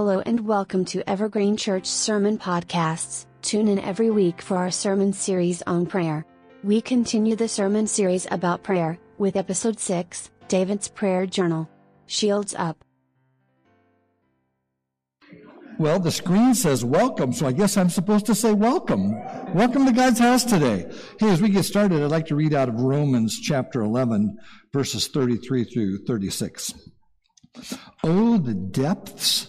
Hello and welcome to Evergreen Church Sermon Podcasts. Tune in every week for our sermon series on prayer. We continue the sermon series about prayer, with episode 6, David's Prayer Journal. Shields up. Well, the screen says welcome, so I guess I'm supposed to say welcome. Welcome to God's house today. Hey, as we get started, I'd like to read out of Romans chapter 11, verses 33 through 36. Oh, the depths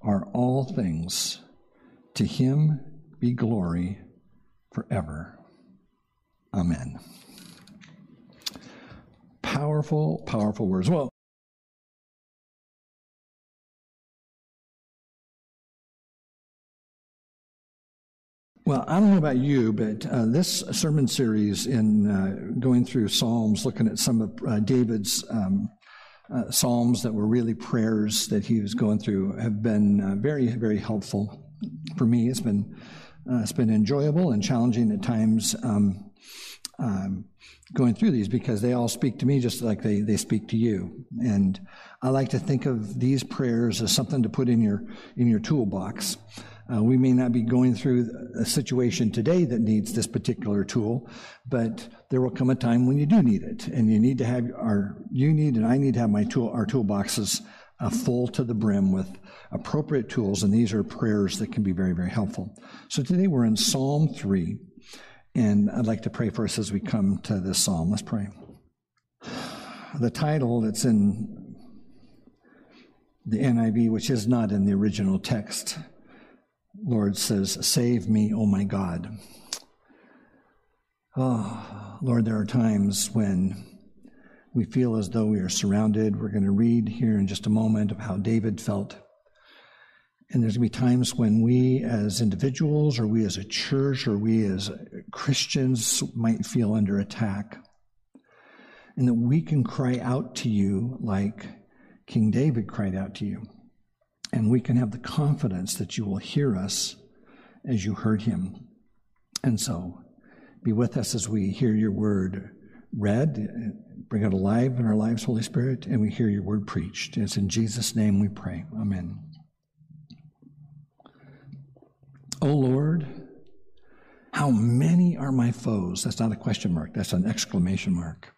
are all things. To him be glory forever. Amen. Powerful, powerful words. Well, Well, I don't know about you, but uh, this sermon series in uh, going through Psalms, looking at some of uh, David's um, uh, psalms that were really prayers that he was going through have been uh, very, very helpful for me. It's been uh, it's been enjoyable and challenging at times um, um, going through these because they all speak to me just like they, they speak to you. And I like to think of these prayers as something to put in your in your toolbox. Uh, we may not be going through a situation today that needs this particular tool, but there will come a time when you do need it, and you need to have our you need and I need to have my tool our toolboxes uh, full to the brim with appropriate tools, and these are prayers that can be very very helpful. So today we're in Psalm three, and I'd like to pray for us as we come to this psalm. Let's pray. The title that's in the NIV, which is not in the original text, Lord says, Save me, O my God. Oh, Lord, there are times when we feel as though we are surrounded. We're going to read here in just a moment of how David felt. And there's going to be times when we as individuals, or we as a church, or we as Christians might feel under attack. And that we can cry out to you like King David cried out to you. And we can have the confidence that you will hear us as you heard him. And so, be with us as we hear your word read, bring it alive in our lives, Holy Spirit, and we hear your word preached. It's in Jesus' name we pray. Amen. O oh Lord, how many are my foes? That's not a question mark, that's an exclamation mark.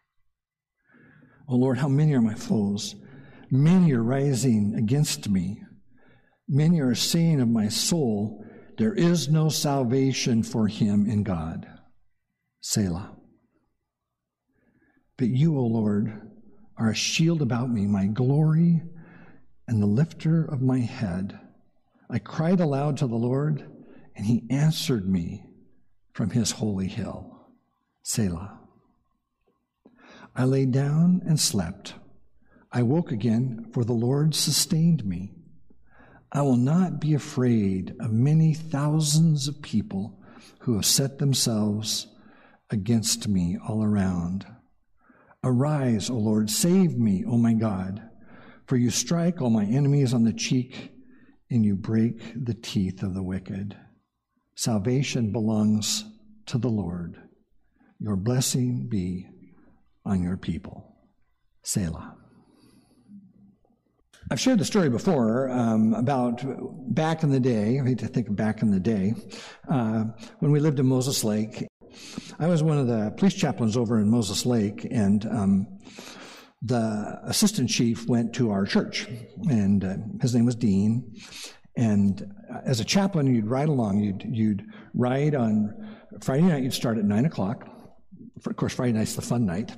O oh Lord, how many are my foes? Many are rising against me. Many are saying of my soul, there is no salvation for him in God. Selah. But you, O Lord, are a shield about me, my glory and the lifter of my head. I cried aloud to the Lord, and he answered me from his holy hill. Selah. I lay down and slept. I woke again, for the Lord sustained me. I will not be afraid of many thousands of people who have set themselves against me all around. Arise, O Lord, save me, O my God, for you strike all my enemies on the cheek and you break the teeth of the wicked. Salvation belongs to the Lord. Your blessing be on your people. Selah. I've shared the story before um, about back in the day. I hate to think back in the day uh, when we lived in Moses Lake. I was one of the police chaplains over in Moses Lake, and um, the assistant chief went to our church, and uh, his name was Dean. And as a chaplain, you'd ride along. You'd you'd ride on Friday night. You'd start at nine o'clock. Of course, Friday night's the fun night,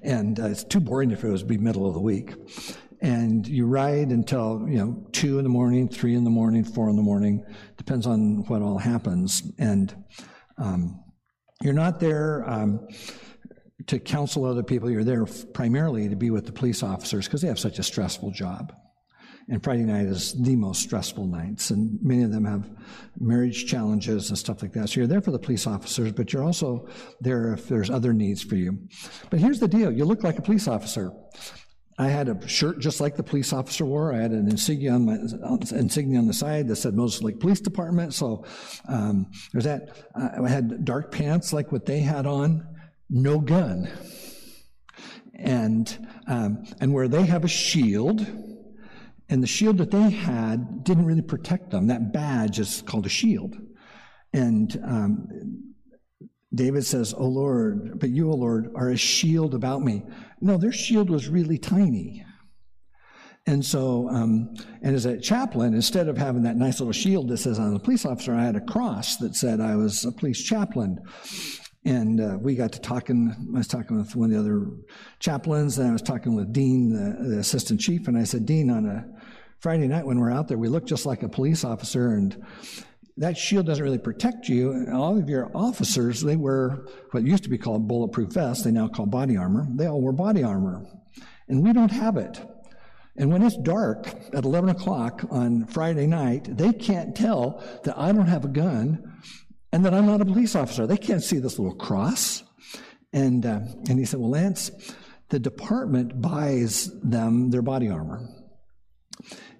and uh, it's too boring if it was be middle of the week and you ride until you know two in the morning, three in the morning, four in the morning, depends on what all happens. And um, you're not there um, to counsel other people. You're there primarily to be with the police officers because they have such a stressful job. And Friday night is the most stressful nights, and many of them have marriage challenges and stuff like that. So you're there for the police officers, but you're also there if there's other needs for you. But here's the deal you look like a police officer. I had a shirt just like the police officer wore. I had an insignia on my insignia on the side that said Moses Lake Police Department. So um, there's that. I had dark pants like what they had on. No gun. And um, and where they have a shield, and the shield that they had didn't really protect them. That badge is called a shield. And um, David says, "O Lord, but you, O Lord, are a shield about me." No, their shield was really tiny. And so, um, and as a chaplain, instead of having that nice little shield that says I'm a police officer, I had a cross that said I was a police chaplain. And uh, we got to talking. I was talking with one of the other chaplains, and I was talking with Dean, the, the assistant chief, and I said, Dean, on a Friday night when we're out there, we look just like a police officer, and that shield doesn't really protect you. All of your officers, they wear what used to be called bulletproof vests, they now call body armor. They all wear body armor. And we don't have it. And when it's dark at 11 o'clock on Friday night, they can't tell that I don't have a gun and that I'm not a police officer. They can't see this little cross. And, uh, and he said, Well, Lance, the department buys them their body armor.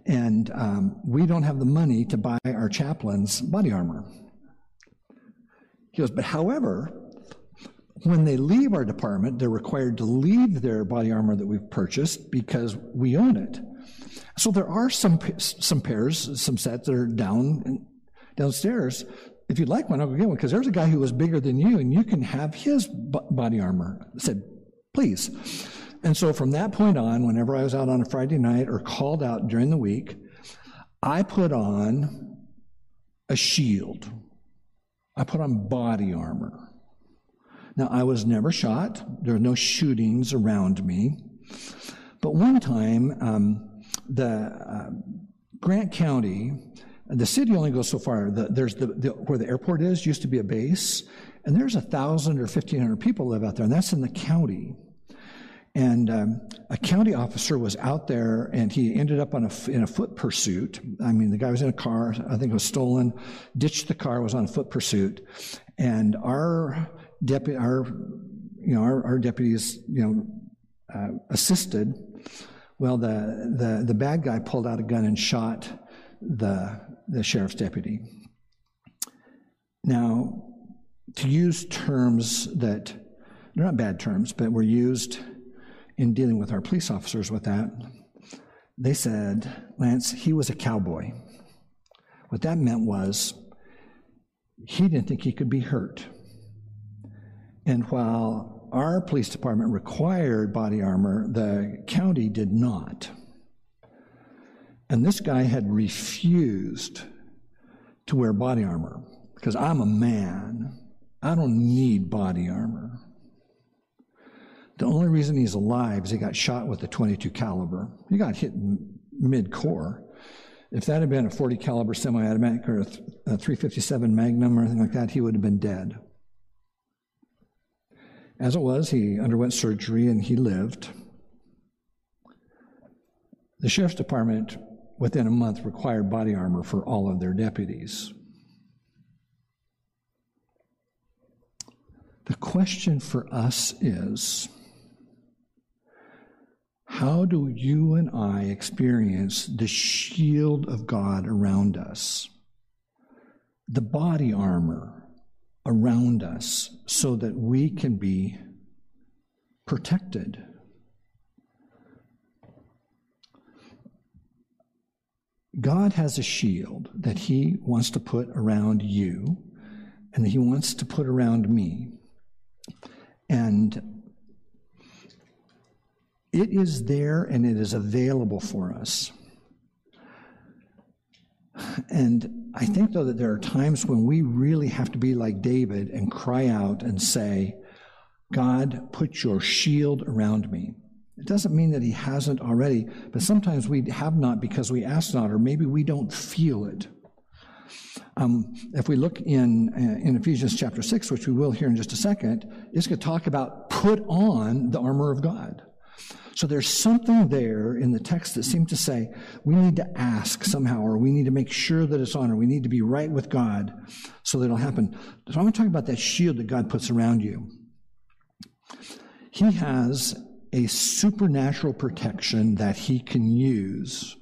And um, we don't have the money to buy our chaplains body armor. He goes, but however, when they leave our department, they're required to leave their body armor that we've purchased because we own it. So there are some some pairs, some sets that are down downstairs. If you'd like one, I'll go get one because there's a guy who was bigger than you, and you can have his body armor. I said, please. And so from that point on, whenever I was out on a Friday night or called out during the week, I put on a shield. I put on body armor. Now, I was never shot. There were no shootings around me. But one time, um, the uh, Grant County, the city only goes so far. The, there's the, the, where the airport is used to be a base, and there's a thousand or fifteen hundred people live out there, and that's in the county. And um, a county officer was out there and he ended up on a, in a foot pursuit. I mean, the guy was in a car, I think it was stolen, ditched the car, was on a foot pursuit. And our deputy, our, you know, our, our deputies, you know, uh, assisted. Well, the, the, the bad guy pulled out a gun and shot the, the sheriff's deputy. Now, to use terms that, they're not bad terms, but were used in dealing with our police officers with that, they said, Lance, he was a cowboy. What that meant was he didn't think he could be hurt. And while our police department required body armor, the county did not. And this guy had refused to wear body armor because I'm a man. I don't need body armor. The only reason he's alive is he got shot with a 22 caliber. He got hit mid core. If that had been a 40 caliber semi-automatic or a 357 Magnum or anything like that, he would have been dead. As it was, he underwent surgery and he lived. The sheriff's department, within a month, required body armor for all of their deputies. The question for us is how do you and I experience the shield of God around us? The body armor around us so that we can be protected. God has a shield that He wants to put around you and He wants to put around me. And it is there and it is available for us. And I think, though, that there are times when we really have to be like David and cry out and say, God, put your shield around me. It doesn't mean that he hasn't already, but sometimes we have not because we ask not, or maybe we don't feel it. Um, if we look in, uh, in Ephesians chapter 6, which we will here in just a second, it's going to talk about put on the armor of God. So there's something there in the text that seems to say we need to ask somehow, or we need to make sure that it's on, or we need to be right with God so that it'll happen. So I'm going to talk about that shield that God puts around you. He has a supernatural protection that He can use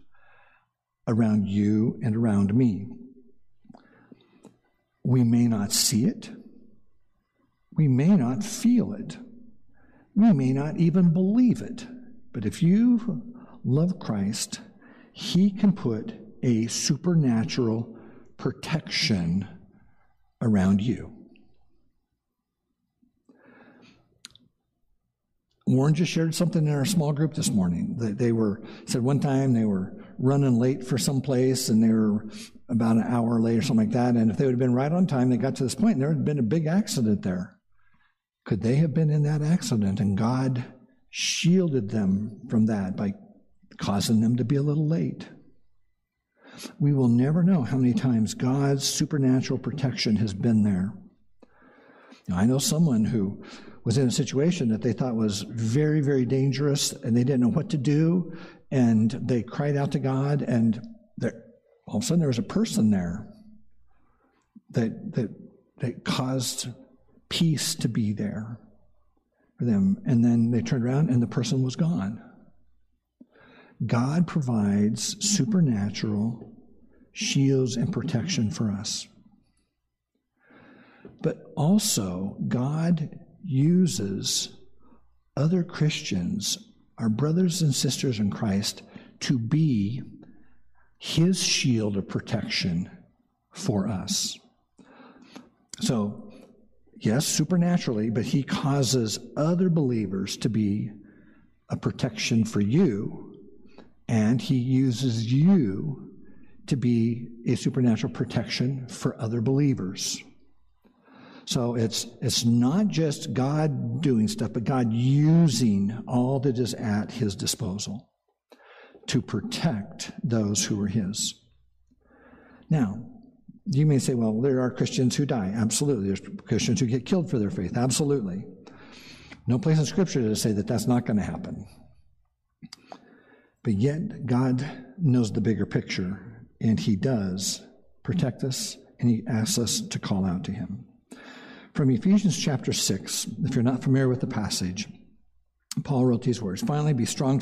around you and around me. We may not see it, we may not feel it, we may not even believe it. But if you love Christ, He can put a supernatural protection around you. Warren just shared something in our small group this morning. That they were said one time they were running late for some place and they were about an hour late or something like that. And if they would have been right on time, they got to this point and there had been a big accident there. Could they have been in that accident and God shielded them from that by causing them to be a little late. We will never know how many times God's supernatural protection has been there. Now, I know someone who was in a situation that they thought was very, very dangerous and they didn't know what to do. And they cried out to God, and there, all of a sudden there was a person there that, that, that caused peace to be there them. And then they turned around and the person was gone. God provides supernatural shields and protection for us. But also, God uses other Christians, our brothers and sisters in Christ, to be his shield of protection for us. So, yes, supernaturally, but he causes other believers to be a protection for you, and he uses you to be a supernatural protection for other believers. So it's it's not just God doing stuff, but God using all that is at his disposal to protect those who are his. Now, you may say, well, there are Christians who die. Absolutely. There's Christians who get killed for their faith. Absolutely. No place in Scripture to say that that's not going to happen. But yet, God knows the bigger picture, and He does protect us, and He asks us to call out to Him. From Ephesians chapter 6, if you're not familiar with the passage, Paul wrote these words Finally, be strong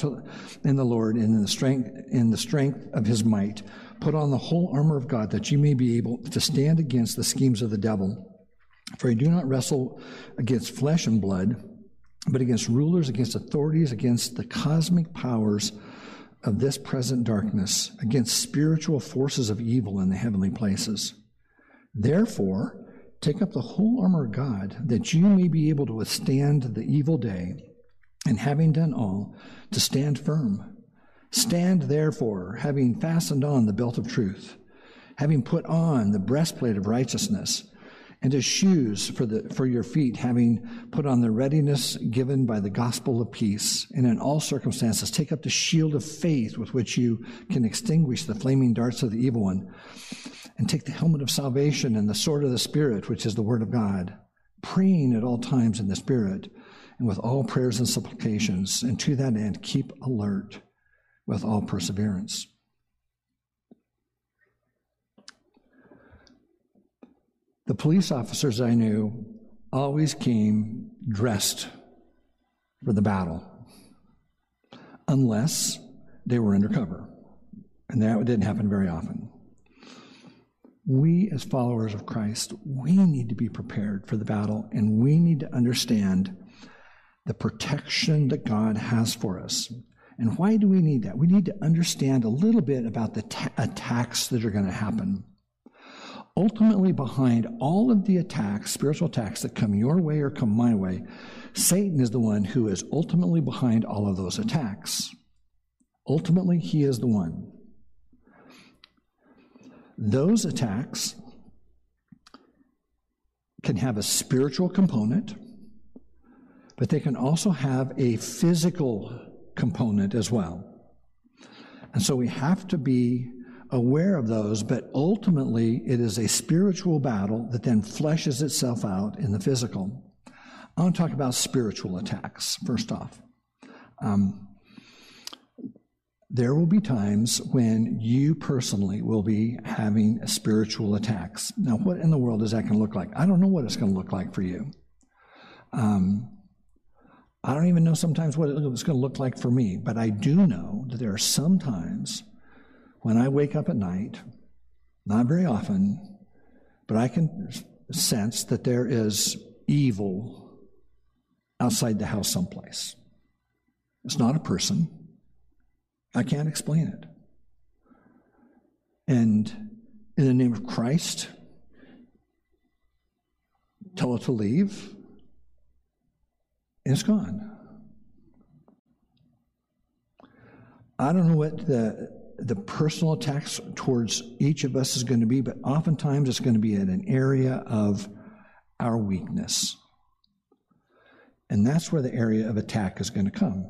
in the Lord and in the, strength, in the strength of His might. Put on the whole armor of God that you may be able to stand against the schemes of the devil. For you do not wrestle against flesh and blood, but against rulers, against authorities, against the cosmic powers of this present darkness, against spiritual forces of evil in the heavenly places. Therefore, take up the whole armor of God that you may be able to withstand the evil day, and having done all, to stand firm. Stand therefore, having fastened on the belt of truth, having put on the breastplate of righteousness, and as shoes for, the, for your feet, having put on the readiness given by the gospel of peace. And in all circumstances, take up the shield of faith with which you can extinguish the flaming darts of the evil one. And take the helmet of salvation and the sword of the Spirit, which is the word of God, praying at all times in the Spirit, and with all prayers and supplications. And to that end, keep alert with all perseverance. The police officers I knew always came dressed for the battle, unless they were undercover. And that didn't happen very often. We, as followers of Christ, we need to be prepared for the battle, and we need to understand the protection that God has for us. And why do we need that? We need to understand a little bit about the ta- attacks that are going to happen. Ultimately, behind all of the attacks, spiritual attacks that come your way or come my way, Satan is the one who is ultimately behind all of those attacks. Ultimately, he is the one. Those attacks can have a spiritual component, but they can also have a physical component as well. And so we have to be aware of those, but ultimately it is a spiritual battle that then fleshes itself out in the physical. I want to talk about spiritual attacks first off. Um, there will be times when you personally will be having spiritual attacks. Now, what in the world is that going to look like? I don't know what it's going to look like for you. Um, I don't even know sometimes what it's going to look like for me, but I do know that there are some times when I wake up at night, not very often, but I can sense that there is evil outside the house someplace. It's not a person. I can't explain it. And in the name of Christ, tell it to leave, it's gone. I don't know what the the personal attacks towards each of us is going to be, but oftentimes it's going to be in an area of our weakness. And that's where the area of attack is going to come.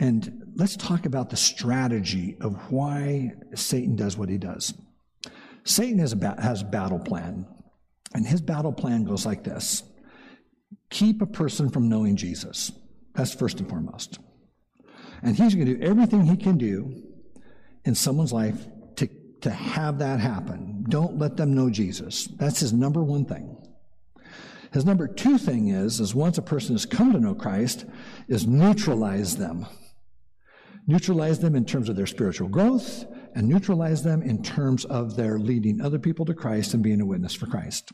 And let's talk about the strategy of why Satan does what he does. Satan has a, has a battle plan, and his battle plan goes like this keep a person from knowing Jesus. That's first and foremost. And he's going to do everything he can do in someone's life to, to have that happen. Don't let them know Jesus. That's his number one thing. His number two thing is, is once a person has come to know Christ, is neutralize them neutralize them in terms of their spiritual growth, and neutralize them in terms of their leading other people to Christ and being a witness for Christ.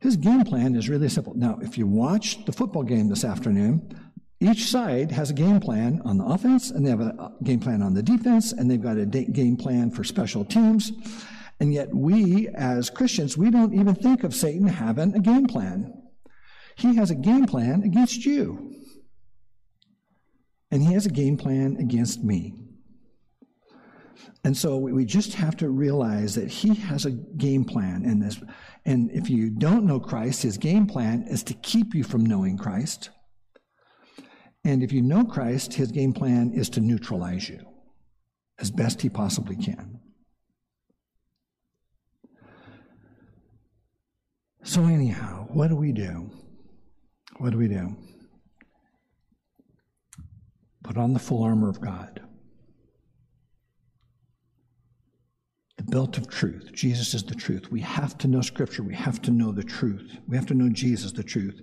His game plan is really simple. Now, if you watch the football game this afternoon, each side has a game plan on the offense, and they have a uh, game plan on the defense, and they've got a game plan for special teams. And yet, we as Christians, we don't even think of Satan having a game plan. He has a game plan against you. And he has a game plan against me. And so we just have to realize that he has a game plan in this. And if you don't know Christ, his game plan is to keep you from knowing Christ. And if you know Christ, his game plan is to neutralize you as best he possibly can. So, anyhow, what do we do? What do we do? Put on the full armor of God. Belt of truth. Jesus is the truth. We have to know Scripture. We have to know the truth. We have to know Jesus, the truth.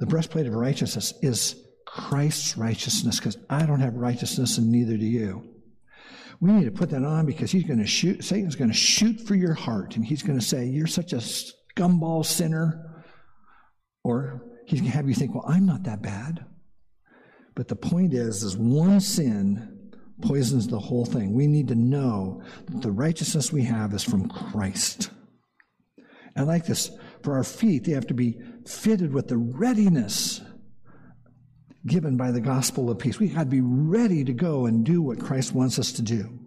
The breastplate of righteousness is Christ's righteousness because I don't have righteousness and neither do you. We need to put that on because he's going to shoot, Satan's going to shoot for your heart and he's going to say, You're such a scumball sinner. Or he's going to have you think, Well, I'm not that bad. But the point is, is one sin poisons the whole thing. We need to know that the righteousness we have is from Christ. I like this. For our feet, they have to be fitted with the readiness given by the gospel of peace. We got to be ready to go and do what Christ wants us to do.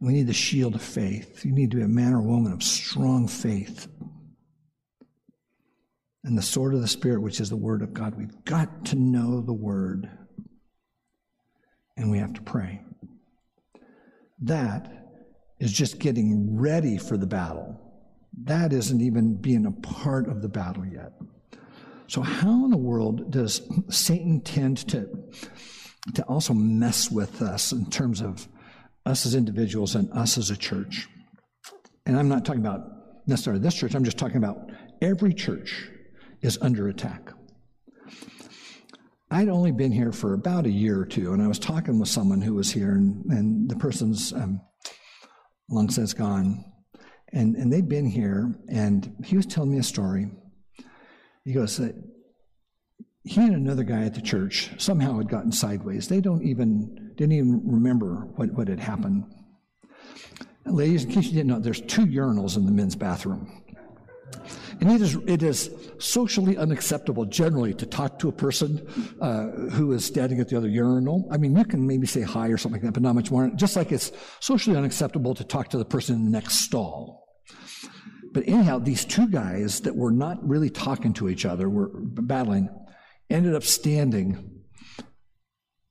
We need the shield of faith. You need to be a man or woman of strong faith and the sword of the Spirit, which is the Word of God. We've got to know the Word, and we have to pray. That is just getting ready for the battle. That isn't even being a part of the battle yet. So, how in the world does Satan tend to, to also mess with us in terms of us as individuals and us as a church? And I'm not talking about necessarily this church, I'm just talking about every church is under attack. I'd only been here for about a year or two, and I was talking with someone who was here, and, and the person's um, long since gone. And, and they'd been here, and he was telling me a story. He goes, uh, he and another guy at the church somehow had gotten sideways. They don't even didn't even remember what, what had happened. ladies, in case you didn't know, there's two urinals in the men's bathroom. And it is, it is socially unacceptable generally to talk to a person uh, who is standing at the other urinal. I mean, you can maybe say hi or something like that, but not much more. Just like it's socially unacceptable to talk to the person in the next stall. But anyhow, these two guys that were not really talking to each other, were battling, ended up standing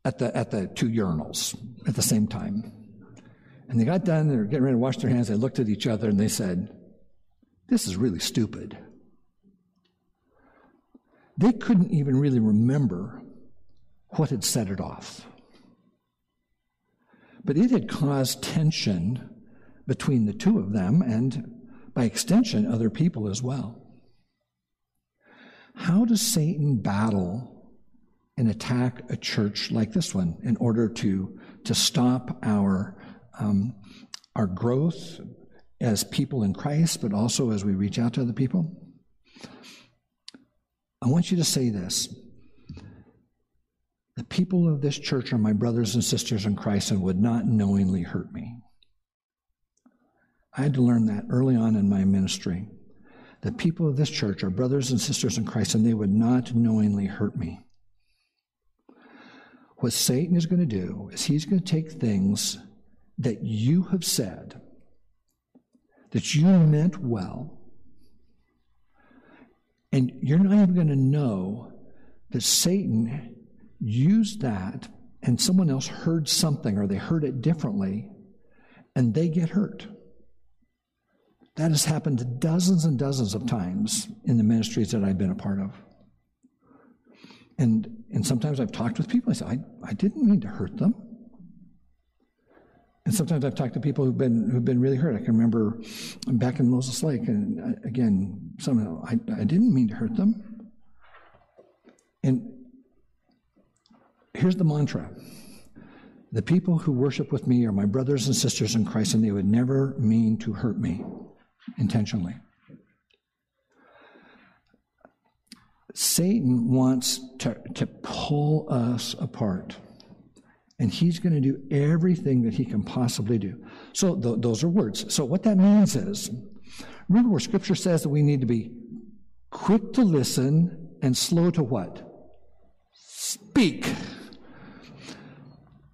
at the, at the two urinals at the same time. And they got done, they were getting ready to wash their hands, they looked at each other and they said, this is really stupid. They couldn't even really remember what had set it off. But it had caused tension between the two of them and, by extension, other people as well. How does Satan battle and attack a church like this one in order to, to stop our, um, our growth as people in Christ, but also as we reach out to other people? I want you to say this. The people of this church are my brothers and sisters in Christ and would not knowingly hurt me. I had to learn that early on in my ministry. The people of this church are brothers and sisters in Christ and they would not knowingly hurt me. What Satan is going to do is he's going to take things that you have said, that you meant well, and you're not even going to know that Satan used that and someone else heard something or they heard it differently and they get hurt. That has happened dozens and dozens of times in the ministries that I've been a part of. And, and sometimes I've talked with people, I say, I, I didn't mean to hurt them. And sometimes I've talked to people who've been who've been really hurt. I can remember back in Moses Lake, and uh, again, somehow I, I didn't mean to hurt them. And here's the mantra: the people who worship with me are my brothers and sisters in Christ, and they would never mean to hurt me intentionally. Satan wants to, to pull us apart. And he's going to do everything that he can possibly do. So th- those are words. So what that means is, remember where scripture says that we need to be quick to listen and slow to what? Speak.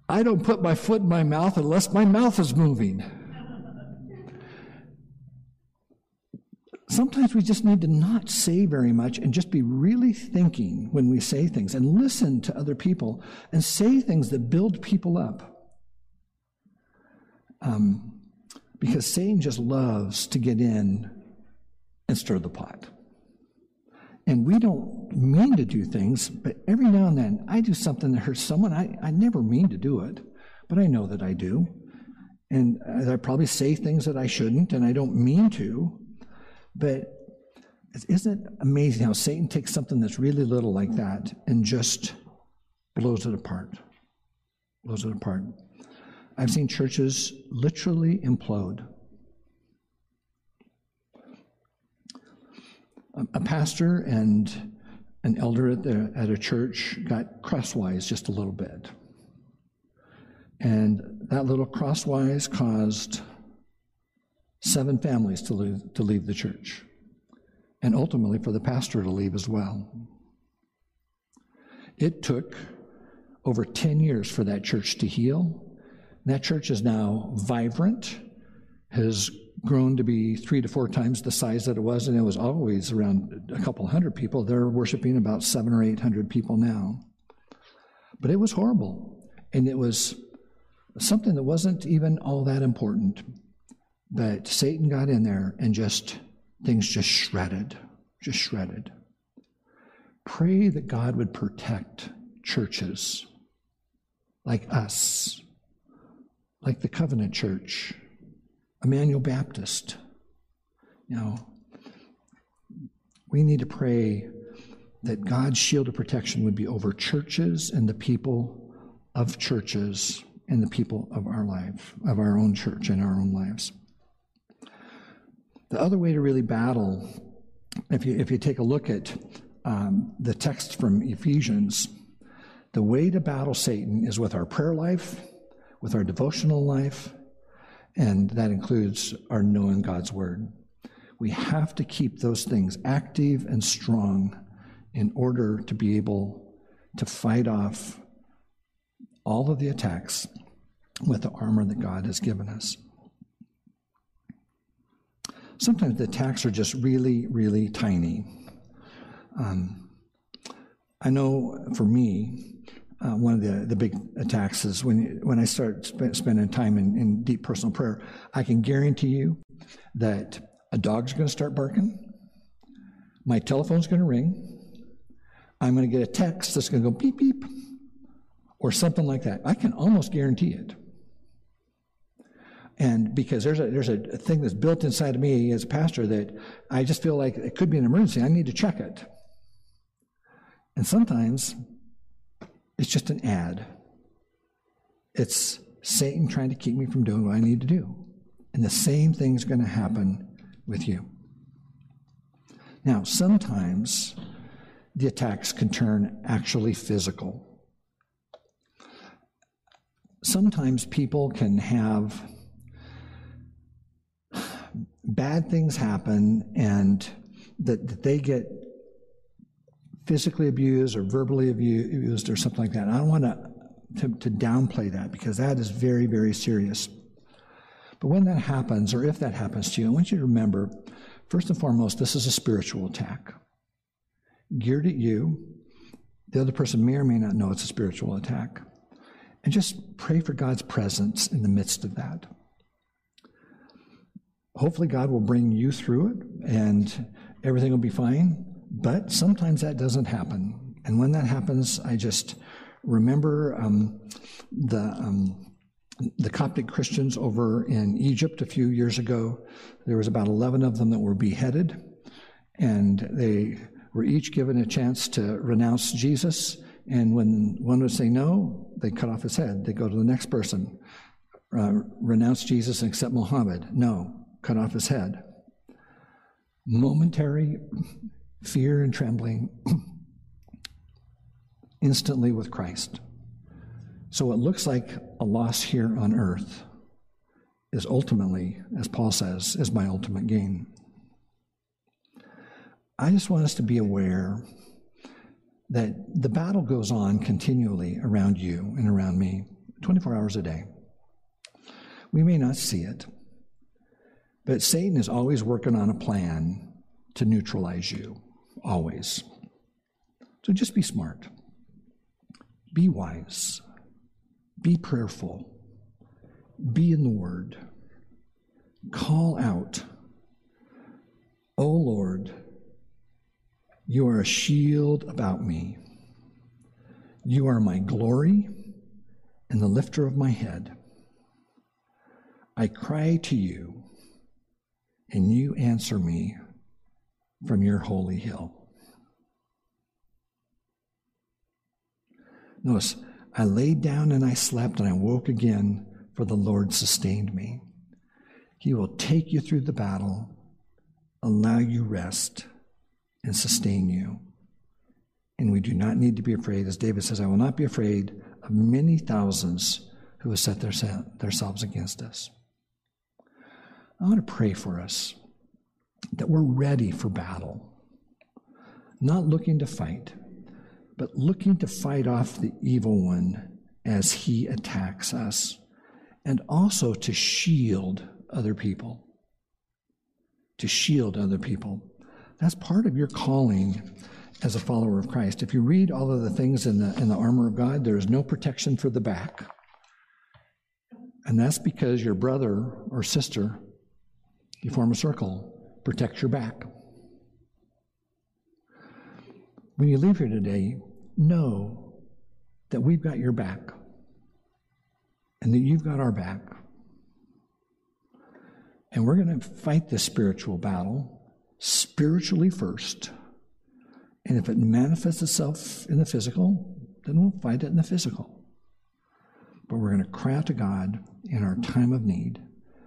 I don't put my foot in my mouth unless my mouth is moving. Sometimes we just need to not say very much and just be really thinking when we say things and listen to other people and say things that build people up. Um, because Satan just loves to get in and stir the pot. And we don't mean to do things, but every now and then I do something that hurts someone. I, I never mean to do it, but I know that I do. And I probably say things that I shouldn't, and I don't mean to. But isn't it amazing how Satan takes something that's really little like that and just blows it apart? Blows it apart. I've seen churches literally implode. A pastor and an elder at, the, at a church got crosswise just a little bit. And that little crosswise caused seven families to leave, to leave the church, and ultimately for the pastor to leave as well. It took over 10 years for that church to heal. That church is now vibrant, has grown to be three to four times the size that it was, and it was always around a couple hundred people. They're worshiping about seven or eight hundred people now. But it was horrible, and it was something that wasn't even all that important. But Satan got in there and just, things just shredded, just shredded. Pray that God would protect churches like us, like the Covenant Church, Emmanuel Baptist. You know, we need to pray that God's shield of protection would be over churches and the people of churches and the people of our life, of our own church and our own lives. The other way to really battle, if you, if you take a look at um, the text from Ephesians, the way to battle Satan is with our prayer life, with our devotional life, and that includes our knowing God's word. We have to keep those things active and strong in order to be able to fight off all of the attacks with the armor that God has given us sometimes the attacks are just really, really tiny. Um, I know for me, uh, one of the, the big attacks is when, when I start sp- spending time in, in deep personal prayer, I can guarantee you that a dog's going to start barking, my telephone's going to ring, I'm going to get a text that's going to go beep, beep, or something like that. I can almost guarantee it. And because there's a, there's a thing that's built inside of me as a pastor that I just feel like it could be an emergency. I need to check it. And sometimes it's just an ad. It's Satan trying to keep me from doing what I need to do. And the same thing's going to happen with you. Now, sometimes the attacks can turn actually physical. Sometimes people can have bad things happen and that, that they get physically abused or verbally abused or something like that. And I don't want to, to, to downplay that because that is very, very serious. But when that happens, or if that happens to you, I want you to remember first and foremost, this is a spiritual attack geared at you. The other person may or may not know it's a spiritual attack. And just pray for God's presence in the midst of that. Hopefully, God will bring you through it and everything will be fine. But sometimes that doesn't happen. And when that happens, I just remember um, the. Um, the Coptic Christians over in Egypt a few years ago, there was about 11 of them that were beheaded, and they were each given a chance to renounce Jesus. And when one would say no, they cut off his head. They go to the next person, uh, renounce Jesus and accept Muhammad. No, cut off his head. Momentary fear and trembling, instantly with Christ. So it looks like a loss here on earth is ultimately, as Paul says, is my ultimate gain. I just want us to be aware that the battle goes on continually around you and around me, 24 hours a day. We may not see it. But Satan is always working on a plan to neutralize you, always. So just be smart, be wise, be prayerful, be in the Word, call out, O Lord, you are a shield about me. You are my glory and the lifter of my head. I cry to you and you answer me from your holy hill. Notice, I laid down and I slept, and I woke again, for the Lord sustained me. He will take you through the battle, allow you rest, and sustain you. And we do not need to be afraid. As David says, I will not be afraid of many thousands who have set their, themselves against us. I want to pray for us that we're ready for battle, not looking to fight, but looking to fight off the evil one as he attacks us, and also to shield other people. To shield other people. That's part of your calling as a follower of Christ. If you read all of the things in the, in the armor of God, there is no protection for the back. And that's because your brother or sister you form a circle, protect your back. When you leave here today, know that we've got your back and that you've got our back. And we're going to fight this spiritual battle spiritually first. And if it manifests itself in the physical, then we'll fight it in the physical. But we're going to cry out to God in our time of need,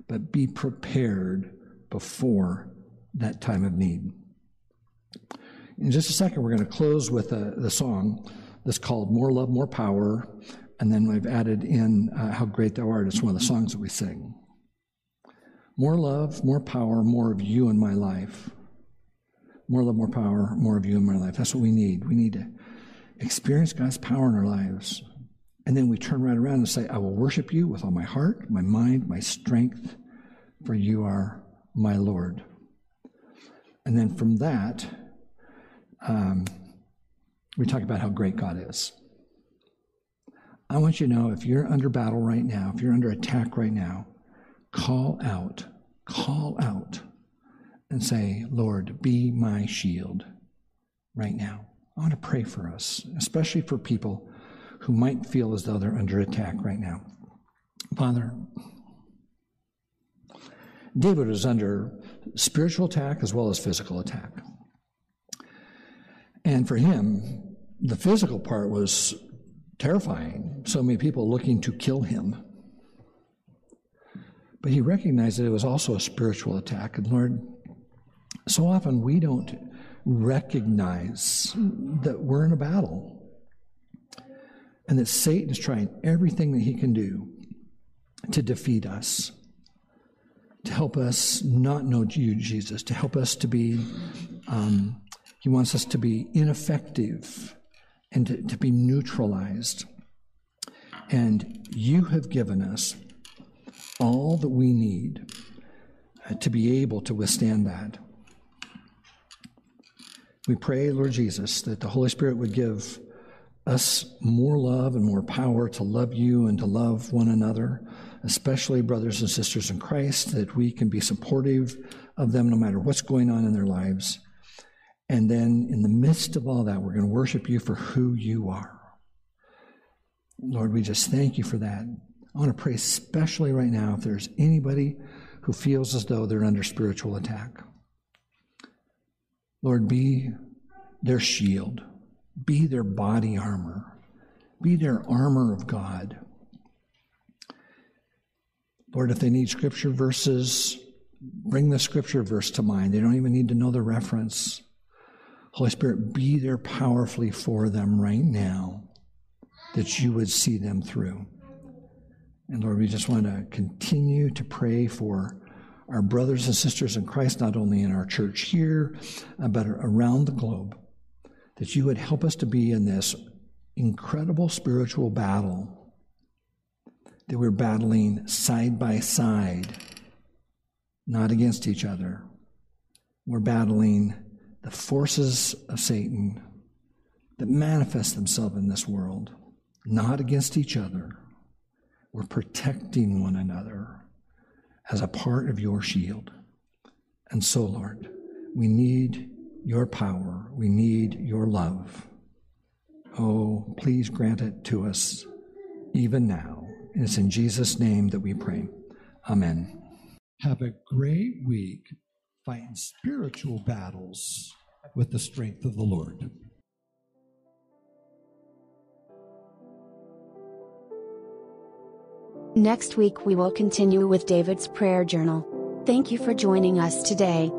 but be prepared before that time of need. In just a second, we're going to close with a, the song that's called More Love, More Power. And then we've added in uh, How Great Thou Art. It's one of the songs that we sing. More love, more power, more of you in my life. More love, more power, more of you in my life. That's what we need. We need to experience God's power in our lives. And then we turn right around and say, I will worship you with all my heart, my mind, my strength, for you are my Lord. And then from that, um, we talk about how great God is. I want you to know if you're under battle right now, if you're under attack right now, call out, call out, and say, Lord, be my shield right now. I want to pray for us, especially for people who might feel as though they're under attack right now. Father, David was under spiritual attack as well as physical attack. And for him, the physical part was terrifying. So many people looking to kill him. But he recognized that it was also a spiritual attack. And Lord, so often we don't recognize that we're in a battle and that Satan is trying everything that he can do to defeat us, to help us not know you, Jesus, to help us to be, um, he wants us to be ineffective and to, to be neutralized. And you have given us all that we need uh, to be able to withstand that. We pray, Lord Jesus, that the Holy Spirit would give us more love and more power to love you and to love one another, especially brothers and sisters in Christ, that we can be supportive of them no matter what's going on in their lives. And then in the midst of all that, we're going to worship you for who you are. Lord, we just thank you for that. I want to pray especially right now if there's anybody who feels as though they're under spiritual attack. Lord, be their shield, be their body armor, be their armor of God. Lord, if they need scripture verses, bring the scripture verse to mind. They don't even need to know the reference. Holy Spirit, be there powerfully for them right now that you would see them through. And Lord, we just want to continue to pray for our brothers and sisters in Christ, not only in our church here, uh, but around the globe, that you would help us to be in this incredible spiritual battle that we're battling side by side, not against each other. We're battling the forces of Satan that manifest themselves in this world, not against each other. We're protecting one another as a part of your shield. And so, Lord, we need your power. We need your love. Oh, please grant it to us even now. And it's in Jesus' name that we pray. Amen. Have a great week fighting spiritual battles with the strength of the Lord. Next week, we will continue with David's prayer journal. Thank you for joining us today.